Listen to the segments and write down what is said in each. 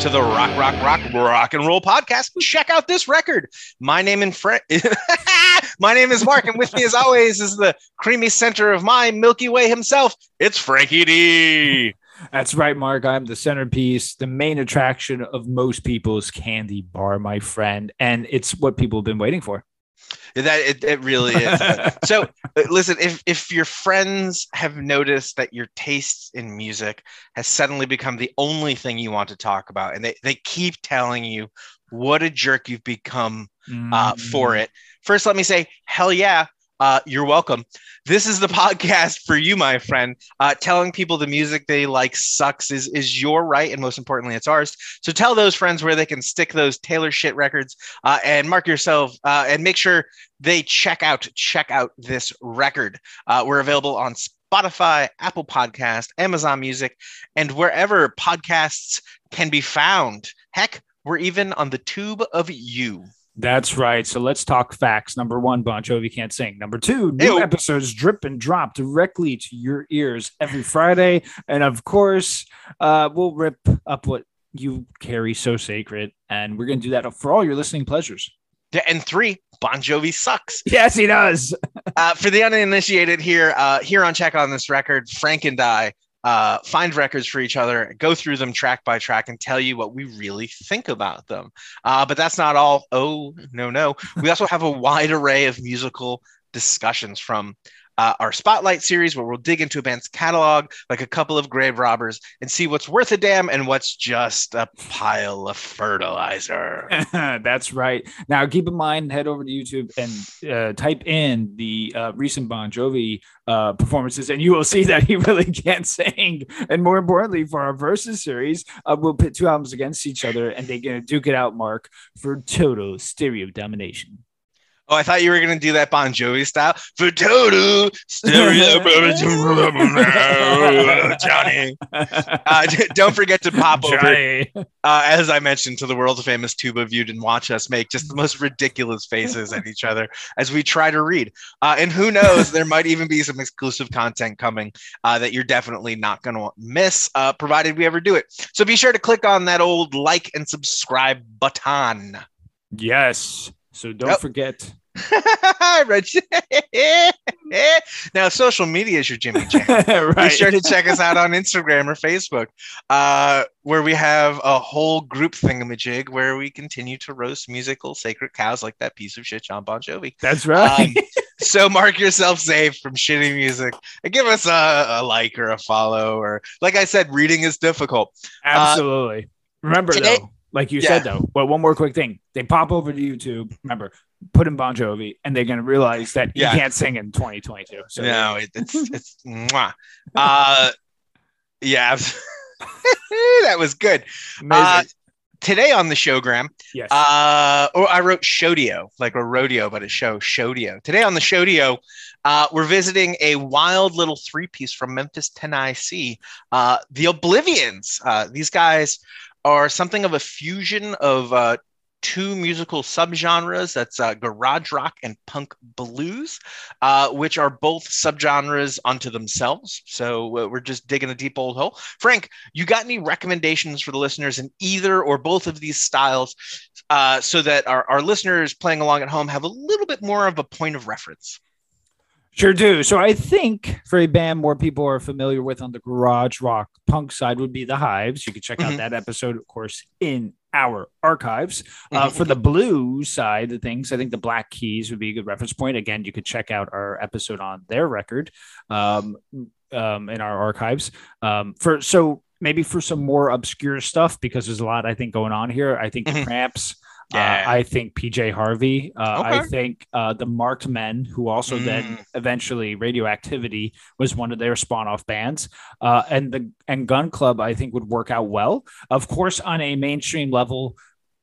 to the Rock, Rock, Rock, Rock and Roll podcast. Check out this record. My name and friend, my name is Mark, and with me, as always, is the creamy center of my Milky Way himself. It's Frankie D. That's right, Mark. I'm the centerpiece, the main attraction of most people's candy bar, my friend. And it's what people have been waiting for. That it, it really is. so, uh, listen, if if your friends have noticed that your taste in music has suddenly become the only thing you want to talk about, and they, they keep telling you what a jerk you've become uh, for Mm. it, first let me say, hell yeah. Uh, you're welcome. This is the podcast for you, my friend. Uh, telling people the music they like sucks is is your right, and most importantly, it's ours. So tell those friends where they can stick those Taylor shit records, uh, and mark yourself, uh, and make sure they check out check out this record. Uh, we're available on Spotify, Apple Podcast, Amazon Music, and wherever podcasts can be found. Heck, we're even on the tube of you. That's right. So let's talk facts. Number one, Bon Jovi can't sing. Number two, new Ew. episodes drip and drop directly to your ears every Friday. And of course, uh, we'll rip up what you carry so sacred. And we're going to do that for all your listening pleasures. And three, Bon Jovi sucks. Yes, he does. Uh, for the uninitiated here, uh, here on Check on This Record, Frank and I uh, find records for each other, go through them track by track, and tell you what we really think about them. Uh, but that's not all. Oh, no, no. We also have a wide array of musical discussions from uh, our Spotlight series, where we'll dig into a band's catalog like a couple of grave robbers and see what's worth a damn and what's just a pile of fertilizer. That's right. Now, keep in mind, head over to YouTube and uh, type in the uh, recent Bon Jovi uh, performances, and you will see that he really can't sing. And more importantly, for our versus series, uh, we'll pit two albums against each other, and they're to duke it out, Mark, for total stereo domination. Oh, I thought you were gonna do that Bon Jovi style stereo, Johnny. Uh, don't forget to pop over, uh, as I mentioned, to the world famous Tube of Viewed and watch us make just the most ridiculous faces at each other as we try to read. Uh, and who knows, there might even be some exclusive content coming uh, that you're definitely not gonna miss, uh, provided we ever do it. So be sure to click on that old like and subscribe button. Yes. So don't Yep. forget. Now, social media is your Jimmy Jam. Be sure to check us out on Instagram or Facebook, uh, where we have a whole group thingamajig where we continue to roast musical sacred cows like that piece of shit, John Bon Jovi. That's right. Um, so mark yourself safe from shitty music and give us a, a like or a follow. Or, like I said, reading is difficult. Absolutely. Remember today- though, like you Yeah. said though, but one more quick thing. They pop over to YouTube. Remember, put in Bon Jovi, and they're gonna realize that Yeah. he can't sing in 2022. So no, it, it's it's mwah. Uh, yeah, that was good. Uh, today on the show, Graham, yes. uh, or I wrote Shodio, like a rodeo, but a show, Shodio. Today on the Shodio, uh, we're visiting a wild little three piece from Memphis, Tennessee, uh, the Oblivians. Uh, these guys are something of a fusion of uh, two musical subgenres that's uh, garage rock and punk blues, uh, which are both subgenres unto themselves. So uh, we're just digging a deep old hole. Frank, you got any recommendations for the listeners in either or both of these styles uh, so that our, our listeners playing along at home have a little bit more of a point of reference? Sure do. So I think for a band more people are familiar with on the garage rock punk side would be the Hives. You can check out Mhm. that episode, of course, in our archives. Uh, for the blues side of things, I think the Black Keys would be a good reference point. Again, you could check out our episode on their record um, um, in our archives. Um, for so maybe for some more obscure stuff because there's a lot I think going on here. I think the Mhm. Cramps Yeah. Uh, I think PJ Harvey. Uh, I think uh, the Marked Men, who also then Mm. eventually Radioactivity was one of their spawn-off bands, uh, and the and Gun Club I think would work out well. Of course, on a mainstream level,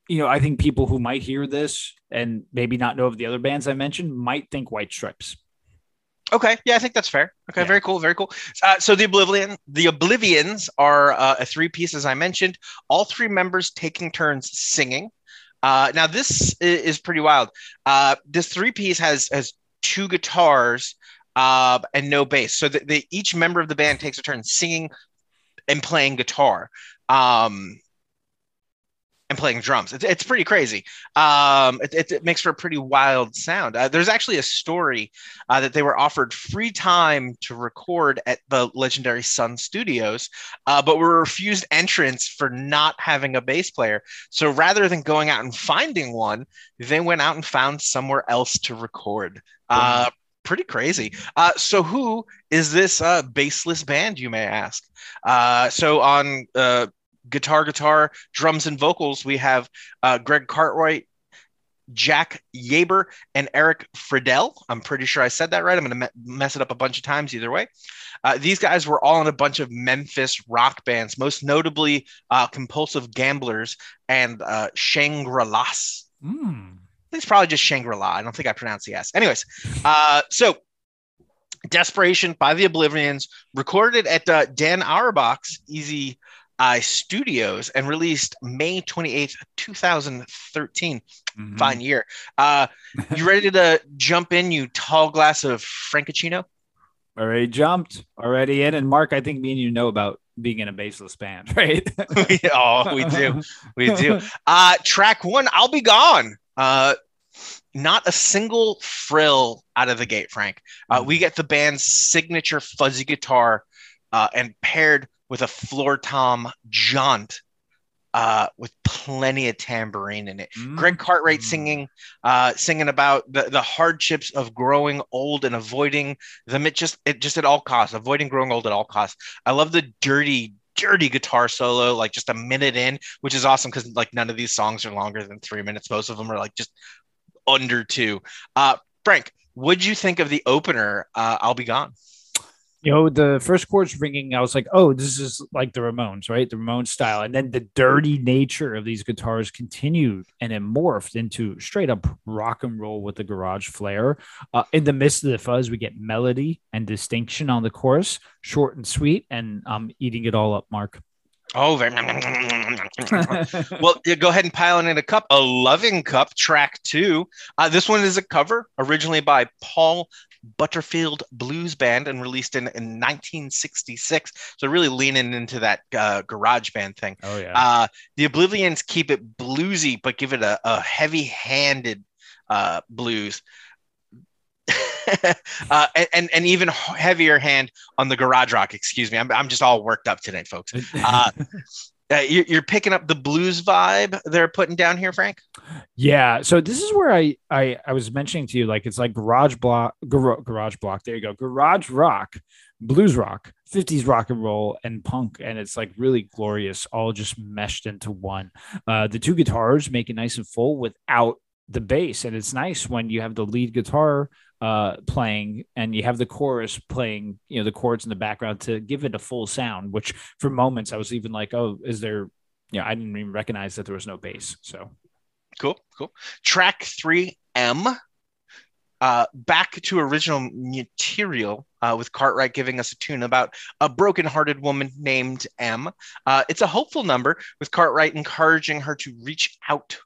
you know, I think people who might hear this and maybe not know of the other bands I mentioned might think White Stripes. Okay, yeah, I think that's fair. Okay, Yeah. very cool, very cool. Uh, so the Oblivion, the Oblivians are uh, a three piece, as I mentioned. All three members taking turns singing. Uh, now this is pretty wild. Uh, this three piece has has two guitars uh, and no bass, so that they, each member of the band takes a turn singing and playing guitar. Um, and playing drums. It's, it's pretty crazy. Um, it, it, it makes for a pretty wild sound. Uh, there's actually a story uh, that they were offered free time to record at the legendary Sun Studios, uh, but were refused entrance for not having a bass player. So rather than going out and finding one, they went out and found somewhere else to record. Uh, pretty crazy. Uh, so who is this uh, baseless band, you may ask? Uh, so on uh, guitar, guitar, drums, and vocals, we have uh, Greg Cartwright, Jack Yarber, and Eric Friedl. I'm pretty sure I said that right. I'm going to me- mess it up a bunch of times either way. Uh, these guys were all in a bunch of Memphis rock bands, most notably uh, Compulsive Gamblers and uh, Shangri-Las. Mm. It's probably just Shangri-La. I don't think I pronounced the S. Anyways, uh, so Desperation by the Oblivians, recorded at uh, Dan Auerbach's Easy Eye Studios and released May 28th, 2013. Mhm. Fine year. Uh, you ready to jump in, you tall glass of Francachino? Already jumped, already in. And Mark, I think me and you know about being in a baseless band, right? oh, we do. We do. Uh, track one, I'll be gone. Uh, not a single frill out of the gate, Frank. Uh, we get the band's signature fuzzy guitar uh, and paired with a floor tom jaunt uh, with plenty of tambourine in it. Mm. Greg Cartwright Mm. singing, uh, singing about the, the hardships of growing old and avoiding them. It just, it just at all costs, avoiding growing old at all costs. I love the dirty, dirty guitar solo, like just a minute in, which is awesome because like none of these songs are longer than three minutes. Most of them are like just under two. Uh, Frank, what'd you think of the opener? Uh, I'll be gone. You know, the first chords ringing, I was like, oh, this is like the Ramones, right? The Ramones style. And then the dirty nature of these guitars continued and it morphed into straight up rock and roll with the garage flair. Uh, in the midst of the fuzz, we get melody and distinction on the chorus, short and sweet. And I'm eating it all up, Mark. Oh, very. well, go ahead and pile it in a cup. A loving cup, track two. Uh, this one is a cover, originally by Paul Butterfield Blues Band and released in, in 1966. So really leaning into that uh, garage band thing. oh, yeah. Uh, the Oblivians keep it bluesy, but give it a, a heavy-handed uh, blues. uh, and, and even heavier hand on the garage rock. Excuse me, I'm, I'm just all worked up tonight, folks. Uh, uh, you're, picking up the blues vibe they're putting down here, Frank. Yeah, so this is where I I I was mentioning to you like it's like garage block gar- garage block. There you go. Garage rock, blues rock, 50s rock and roll and punk and it's like really glorious all just meshed into one. Uh the two guitars make it nice and full without the bass and it's nice when you have the lead guitar uh playing and you have the chorus playing you know the chords in the background to give it a full sound which for moments I was even like oh is there yeah I didn't even recognize that there was no bass so Cool, cool. Track three, M. Uh, back to original material uh, with Cartwright giving us a tune about a broken-hearted woman named M. Uh, it's a hopeful number with Cartwright encouraging her to reach out.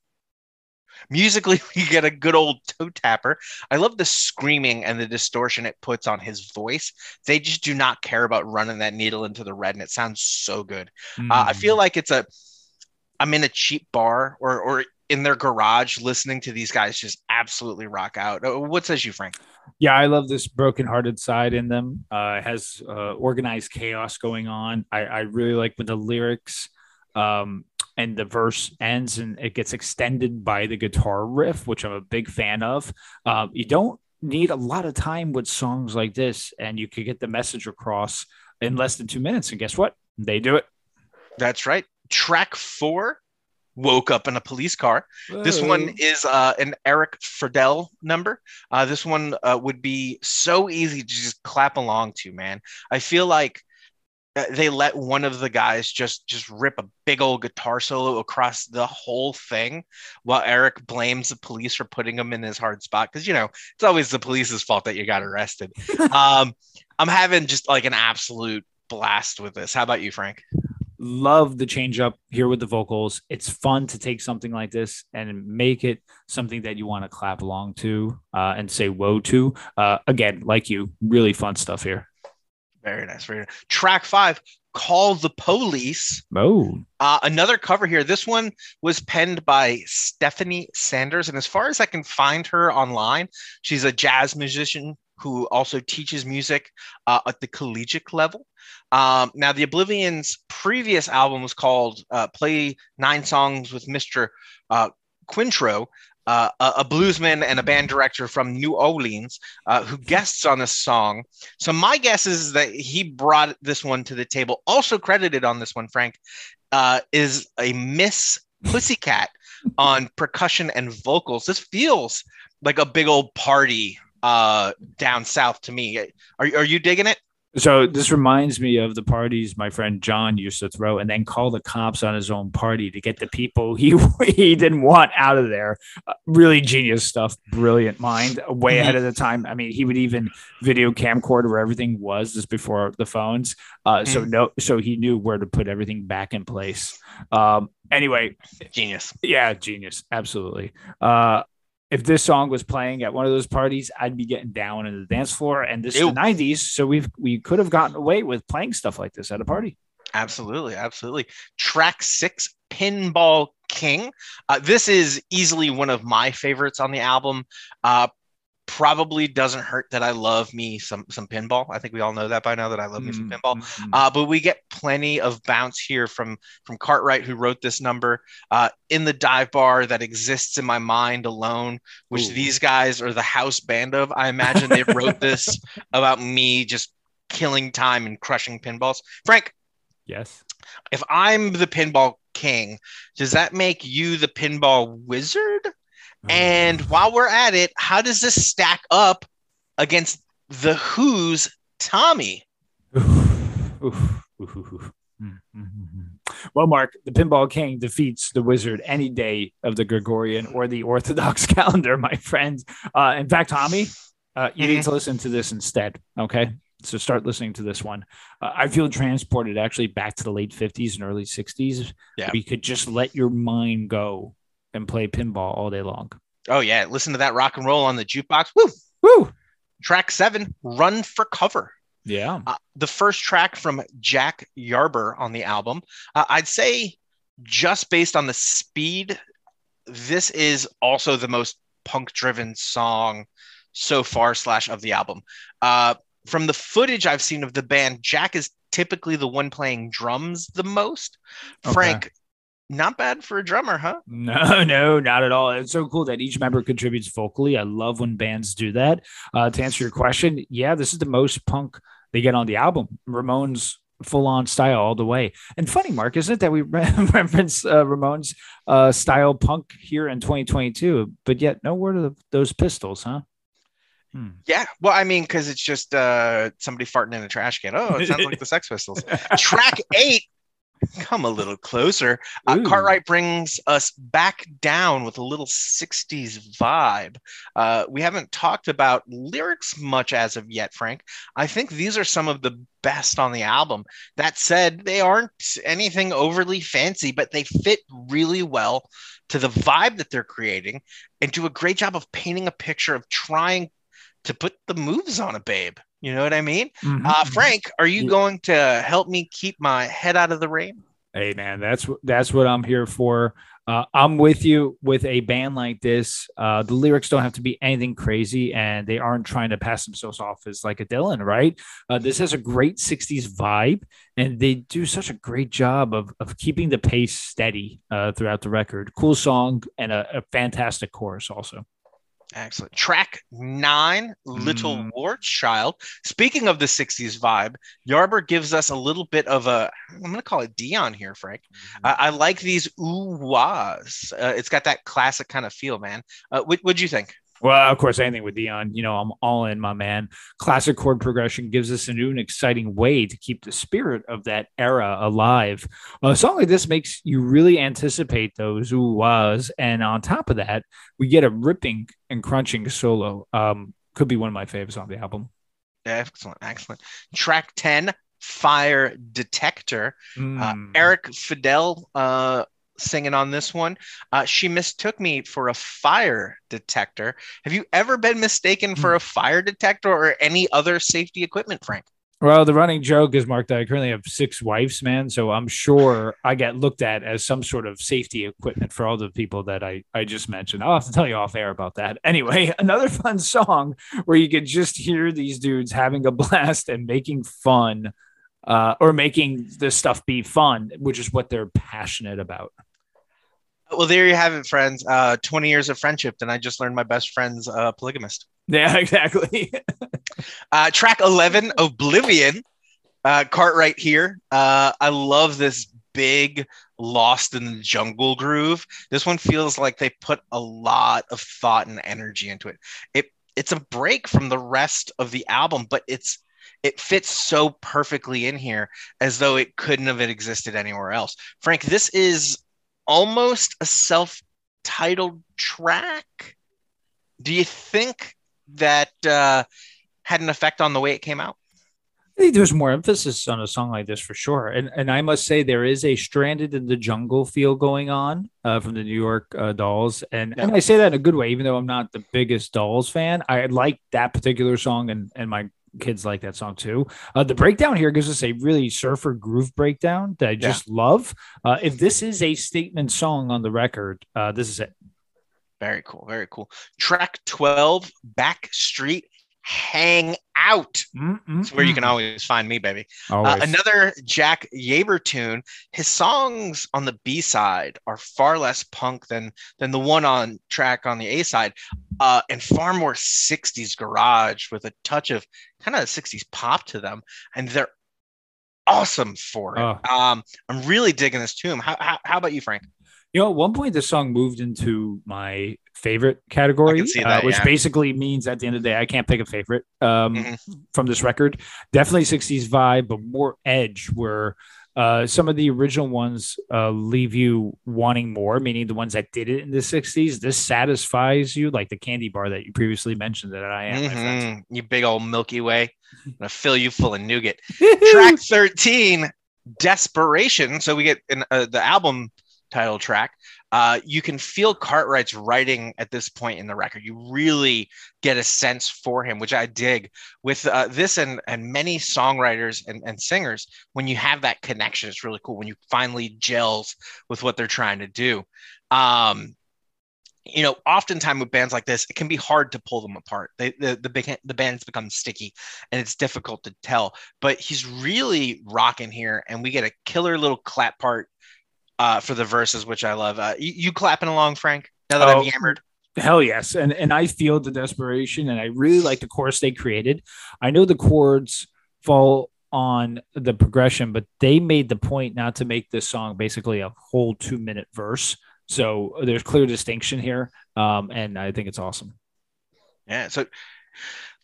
Musically, we get a good old toe tapper. I love the screaming and the distortion it puts on his voice. They just do not care about running that needle into the red, and it sounds so good. Uh, I feel like it's a I'm in a cheap bar or or in their garage listening to these guys just absolutely rock out. Uh, What says you, Frank? Yeah, I love this broken-hearted side in them. Uh, it has uh, organized chaos going on. I, I really like when the lyrics um, and the verse ends and it gets extended by the guitar riff, which I'm a big fan of. Uh, you don't need a lot of time with songs like this, and you could get the message across in less than two minutes. And guess what? They do it. That's right. Track four, woke up in a police car. This one is uh, an Eric Friedl number. Uh, this one uh, would be so easy to just clap along to, man. I feel like they let one of the guys just just rip a big old guitar solo across the whole thing while Eric blames the police for putting him in his hard spot because you know it's always the police's fault that you got arrested. um, I'm having just like an absolute blast with this. How about you, Frank? love the change up here with the vocals. It's fun to take something like this and make it something that you want to clap along to uh, and say whoa to. Uh, again, like you, really fun stuff here. Very nice. Very nice. Track five, Call the Police. Oh. Uh, another cover here. This one was penned by Stephanie Sanders. And as far as I can find her online, she's a jazz musician who also teaches music uh, at the collegiate level. Um, now, the Oblivians' previous album was called uh, Play Nine Songs with Mr. Uh, Quintron, uh, a, a, bluesman and a band director from New Orleans uh, who guests on this song. So, my guess is that he brought this one to the table. Also credited on this one, Frank, uh, is a Miss Pussycat on percussion and vocals. This feels like a big old party uh, down south to me. Are, are you digging it? So this reminds me of the parties my friend John used to throw, and then call the cops on his own party to get the people he he didn't want out of there. Uh, really genius stuff, brilliant mind, way ahead of the time. I mean, he would even video camcorder where everything was just before the phones, uh, so mm-hmm. no, so he knew where to put everything back in place. Um, anyway, genius. Yeah, genius, absolutely. Uh, if this song was playing at one of those parties, I'd be getting down in the dance floor. And this Ew. is the 90s. So we've we could have gotten away with playing stuff like this at a party. Absolutely, absolutely. Track six, Pinball King. Uh, this is easily one of my favorites on the album. Uh, probably doesn't hurt that I love me some some pinball. I think we all know that by now that I love mm-hmm. me some pinball. Mm-hmm. Uh, but we get plenty of bounce here from from Cartwright, who wrote this number uh, in the dive bar that exists in my mind alone, which Ooh. these guys are the house band of. I imagine they wrote this about me just killing time and crushing pinballs. Frank. Yes. If I'm the pinball king, does that make you the pinball wizard? And while we're at it, how does this stack up against the Who's Tommy? Well, Mark, the Pinball King defeats the Wizard any day of the Gregorian or the Orthodox calendar, my friends. Uh, in fact, Tommy, uh, you mm-hmm. need to listen to this instead. Okay. So start listening to this one. Uh, I feel transported actually back to the late 50s and early 60s. Yeah. We could just let your mind go and play pinball all day long. Oh yeah, listen to that rock and roll on the jukebox. Woo, woo. Track seven, "Run for Cover." Yeah, uh, the first track from Jack Yarber on the album. Uh, I'd say, just based on the speed, this is also the most punk-driven song so far slash of the album. Uh, from the footage I've seen of the band, Jack is typically the one playing drums the most. Okay. Frank not bad for a drummer, huh? No, no, not at all. It's so cool that each member contributes vocally. I love when bands do that. Uh, to answer your question, yeah, this is the most punk they get on the album. Ramones full on style all the way. And funny, Mark, isn't it that we reference uh, Ramones uh, style punk here in 2022, but yet no word of those pistols, huh? Hmm. Yeah, well, I mean, because it's just uh, somebody farting in a trash can. Oh, it sounds like the Sex Pistols. Track eight come a little closer. Uh, Cartwright brings us back down with a little 60s vibe. Uh, we haven't talked about lyrics much as of yet, Frank. I think these are some of the best on the album. That said, they aren't anything overly fancy, but they fit really well to the vibe that they're creating and do a great job of painting a picture of trying to put the moves on a babe. You know what I mean? Mm-hmm. Uh, Frank, are you going to help me keep my head out of the rain? Hey man, that's that's what I'm here for. Uh, I'm with you with a band like this. Uh, the lyrics don't have to be anything crazy, and they aren't trying to pass themselves off as like a Dylan, right? Uh, this has a great '60s vibe, and they do such a great job of of keeping the pace steady uh, throughout the record. Cool song and a, a fantastic chorus, also. Excellent. Track nine, Little Mm. War Child. Speaking of the 60s vibe, Yarber gives us a little bit of a, I'm going to call it Dion here, Frank. I, I like these ooh wahs. Uh, it's got that classic kind of feel, man. Uh, what, what'd you think? Well, of course, anything with Dion, you know, I'm all in, my man. Classic chord progression gives us a new and exciting way to keep the spirit of that era alive. A song like this makes you really anticipate those ooh wahs, and on top of that, we get a ripping and crunching solo. Um, could be one of my favorites on the album. Excellent, excellent. Track 10, Fire Detector. Uh, Mm. Eric Friedl uh, singing on this one. Uh, she mistook me for a fire detector. Have you ever been mistaken for a fire detector or any other safety equipment, Frank? Well, the running joke is, Mark, that I currently have six wives, man. So I'm sure I get looked at as some sort of safety equipment for all the people that I, I just mentioned. I'll have to tell you off air about that. Anyway, another fun song where you can just hear these dudes having a blast and making fun uh, or making this stuff be fun, which is what they're passionate about. Well, there you have it, friends. Uh, 20 years of friendship, and I just learned my best friend's uh, polygamist. Yeah, exactly. Uh, track 11, Oblivion. Uh, Cartwright here. Uh, I love this big Lost in the Jungle groove. This one feels like they put a lot of thought and energy into it. It it's a break from the rest of the album, but it's it fits so perfectly in here as though it couldn't have existed anywhere else. Frank, this is almost a self-titled track. Do you think that uh, had an effect on the way it came out? I think there's more emphasis on a song like this for sure. And and I must say there is a stranded in the jungle feel going on uh, from the New York uh, Dolls. And and I say that in a good way, even though I'm not the biggest Dolls fan. I like that particular song and and my kids like that song too. Uh, the breakdown here gives us a really surfer groove breakdown that I just love. Uh, if this is a statement song on the record, uh, this is it. Very cool. Very cool. Track 12, Backstreet Hang Out. It's where you can always find me, baby. Uh, another Jack Yarber tune. His songs on the B side are far less punk than than the one on track on the A side, uh, and far more '60s garage with a touch of kind of 60s pop to them, and they're awesome for it. Oh. Um, I'm really digging this tune. How, how, how about you, Frank? You know, at one point, the song moved into my favorite category, can see uh, which yeah. basically means at the end of the day, I can't pick a favorite um, Mhm. from this record. Definitely 60s vibe, but more edge, where uh, some of the original ones uh, leave you wanting more, meaning the ones that did it in the 60s. This satisfies you, like the candy bar that you previously mentioned that I am. Mhm. You big old Milky Way. I'm gonna fill you full of nougat. track 13 desperation so we get in uh, the album title track uh, you can feel cartwright's writing at this point in the record you really get a sense for him which i dig with uh, this and, and many songwriters and, and singers when you have that connection it's really cool when you finally gels with what they're trying to do um, you know, oftentimes with bands like this, it can be hard to pull them apart. They, the the the bands become sticky, and it's difficult to tell. But he's really rocking here, and we get a killer little clap part uh, for the verses, which I love. Uh, you, you clapping along, Frank? Now that Oh, I'm yammered, Hell yes. And and I feel the desperation and I really like the chorus they created. I know the chords fall on the progression, but they made the point not to make this song basically a whole two minute verse. So there's clear distinction here. Um, and I think it's awesome. yeah. So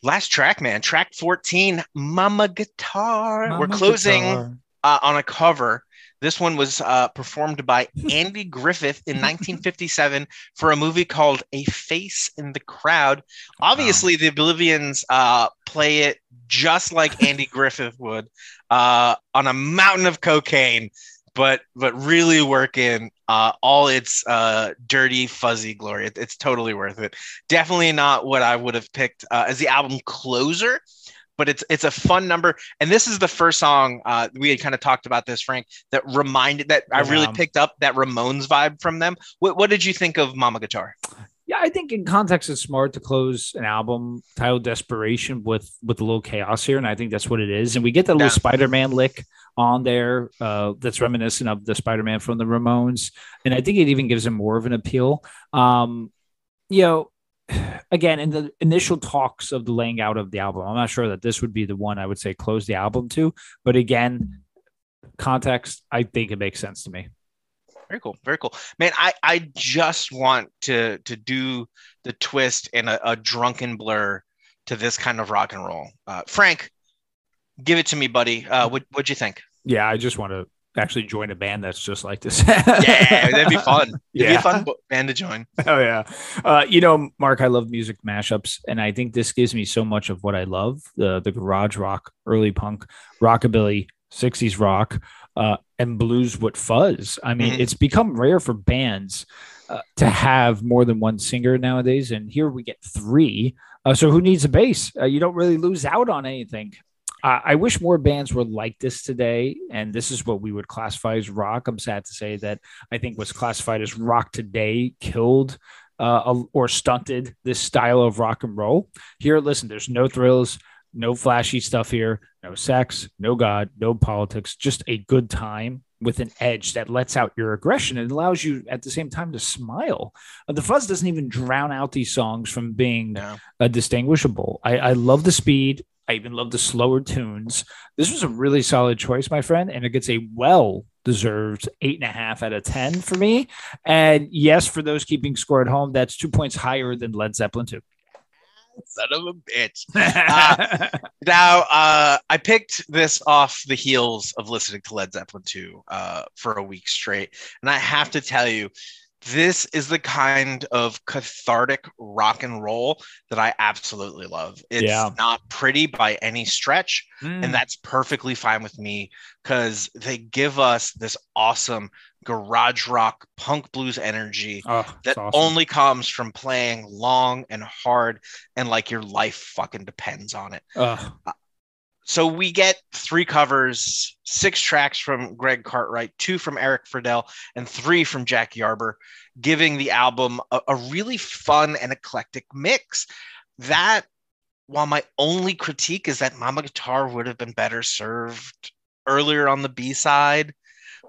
last track, man, track 14, Mama Guitar. We're closing. Guitar. uh, on a cover. This one was uh, performed by Andy Griffith in 1957 for a movie called A Face in the Crowd. Obviously, the Oblivians uh, play it just like Andy Griffith would uh, on a mountain of cocaine, but but really work in uh, all its uh, dirty, fuzzy glory. It- it's totally worth it. Definitely not what I would have picked uh, as the album closer. But it's it's a fun number, and this is the first song uh, we had kind of talked about this, Frank, that reminded that I really picked up that Ramones vibe from them. What, what did you think of Mama Guitar? Yeah, I think in context it's smart to close an album titled Desperation with with a little chaos here, and I think that's what it is. And we get that little Yeah. Spider-Man lick on there uh, that's reminiscent of the Spider-Man from the Ramones, and I think it even gives him more of an appeal. Um, you know, again, in the initial talks of the laying out of the album, I'm not sure that this would be the one I would say close the album to. But again, context, I think it makes sense to me. Very cool. Very cool. Man, I, I just want to to do the twist and a, a drunken blur to this kind of rock and roll. Uh, Frank, give it to me, buddy. Uh, what what'd you think? Yeah, I just want to actually join a band that's just like this. yeah, that'd be fun. It'd Yeah. be a fun band to join. Oh yeah, uh, you know, Mark, I love music mashups, and I think this gives me so much of what I love: the the garage rock, early punk, rockabilly, '60s rock, uh, and blues with fuzz. I mean, Mhm. it's become rare for bands uh, to have more than one singer nowadays, and here we get three. Uh, so who needs a bass? Uh, you don't really lose out on anything. Uh, I wish more bands were like this today, and this is what we would classify as rock. I'm sad to say that I think what's classified as rock today killed uh, or stunted this style of rock and roll. Here, listen, there's no thrills, no flashy stuff here, no sex, no God, no politics, just a good time with an edge that lets out your aggression and allows you at the same time to smile. Uh, the fuzz doesn't even drown out these songs from being No. uh, distinguishable. I, I love the speed. I even love the slower tunes. This was a really solid choice, my friend, and it gets a well deserved eight and a half out of 10 for me. And yes, for those keeping score at home, that's two points higher than Led Zeppelin 2. Son of a bitch. Now, uh, I picked this off the heels of listening to Led Zeppelin 2 uh, for a week straight. And I have to tell you, this is the kind of cathartic rock and roll that I absolutely love. It's Yeah. not pretty by any stretch, Mm. and that's perfectly fine with me because they give us this awesome garage rock, punk blues energy Oh, that awesome. only comes from playing long and hard and like your life fucking depends on it. So we get three covers, six tracks from Greg Cartwright, two from Eric Friedl, and three from Jack Yarber, giving the album a, a really fun and eclectic mix. That, while my only critique is that Mama Guitar would have been better served earlier on the B side,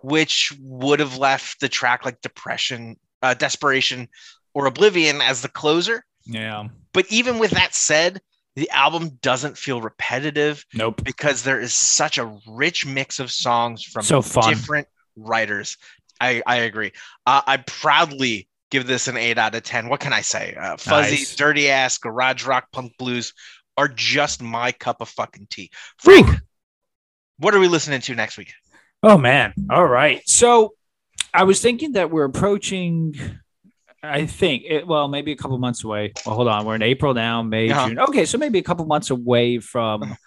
which would have left the track like Depression, uh, Desperation, or Oblivion as the closer. yeah. But even with that said, the album doesn't feel repetitive Nope. because there is such a rich mix of songs from So different writers. I, I agree. Uh, I proudly give this an eight out of 10. What can I say? Uh, fuzzy, Nice. dirty ass, garage rock, punk blues are just my cup of fucking tea. Frank, what are we listening to next week? Oh man. All right. So I was thinking that we're approaching I think it, well, maybe a couple months away. Well, hold on. We're in April now, May, Uh-huh. June. Okay, so maybe a couple months away from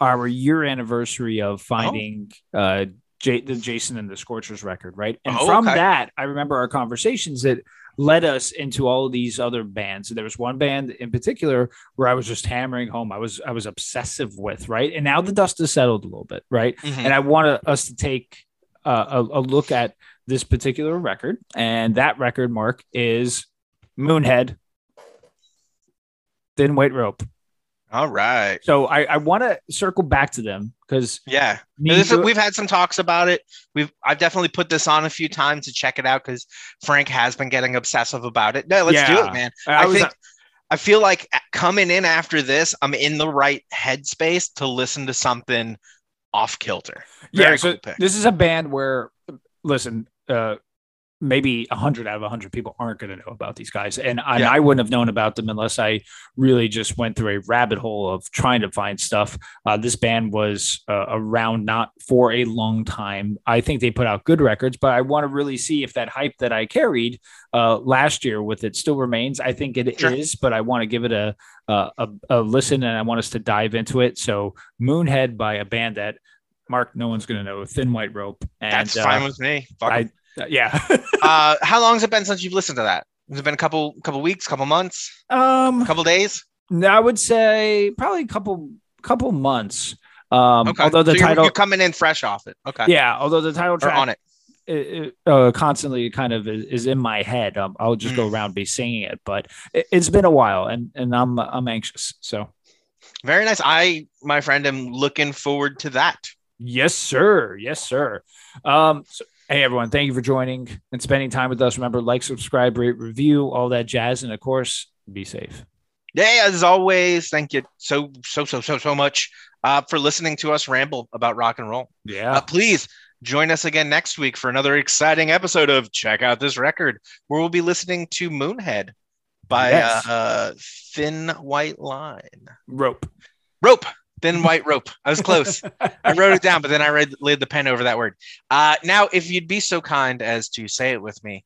our year anniversary of finding uh J- the Jason and the Scorchers record, right? And Oh, from okay. that, I remember our conversations that led us into all of these other bands. And There was one band in particular where I was just hammering home. I was I was obsessive with, right? And now the dust has settled a little bit, right? Mhm. and I want us to take uh, a, a look at this particular record, and that record, Mark, is Moonhead, Thin White Rope. All right. So I, I want to circle back to them because Yeah. Is- we've had some talks about it. We've I've definitely put this on a few times to check it out because Frank has been getting obsessive about it. No, let's do it, man. I, I, think I feel like uh, coming in after this, I'm in the right headspace to listen to something off kilter. yeah. So cool this is a band where, listen, uh, maybe hundred out of hundred people aren't going to know about these guys, and, and Yeah. I wouldn't have known about them unless I really just went through a rabbit hole of trying to find stuff. Uh, this band was uh, around not for a long time. I think they put out good records, but I want to really see if that hype that I carried uh, last year with it still remains. I think it is, Sure. but I want to give it a, a a a listen, and I want us to dive into it. So, Moonhead by a band that. Mark, no one's going to know. Thin White Rope. And, That's uh, fine with me. I, yeah. uh, how long has it been since you've listened to that? Has it been a couple couple weeks, couple months, um, couple days? I would say probably a couple couple months. Um, Okay. although the So you're- title, you're coming in fresh off it. Okay. yeah, although the title Or track on it. it, it, uh, constantly kind of is, is in my head. Um, I'll just Mm. go around be singing it, but it, it's been a while, and and I'm I'm anxious. So Very nice. I, my friend, am looking forward to that. Yes, sir, yes, sir. Um, so, hey everyone, thank you for joining and spending time with us. Remember, like, subscribe, rate, review, all that jazz, and of course, Be safe. Yeah, as always, thank you so so so so so much uh, for listening to us ramble about rock and roll. Yeah. Uh, please join us again next week for another exciting episode of Check Out This Record, where we'll be listening to Moonhead by Yes. uh, uh, Thin White Line. Rope. Rope. Thin white rope. I was close. I wrote it down, but then I read, laid the pen over that word. Uh, now, if you'd be so kind as to say it with me.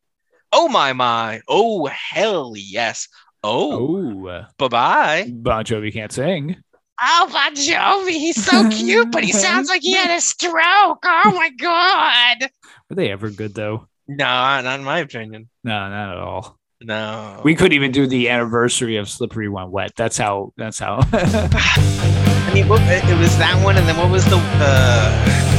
Oh, my, my. Oh, hell yes. Oh, Oh, bye bye. Bon Jovi can't sing. Oh, Bon Jovi, he's so cute, but he sounds like he had a stroke. Oh my god. Were they ever good though? No, not in my opinion. No, not at all. No. We couldn't even do the anniversary of Slippery When Wet. That's how. That's how. I mean, what, it was that one, and then what was the. Uh,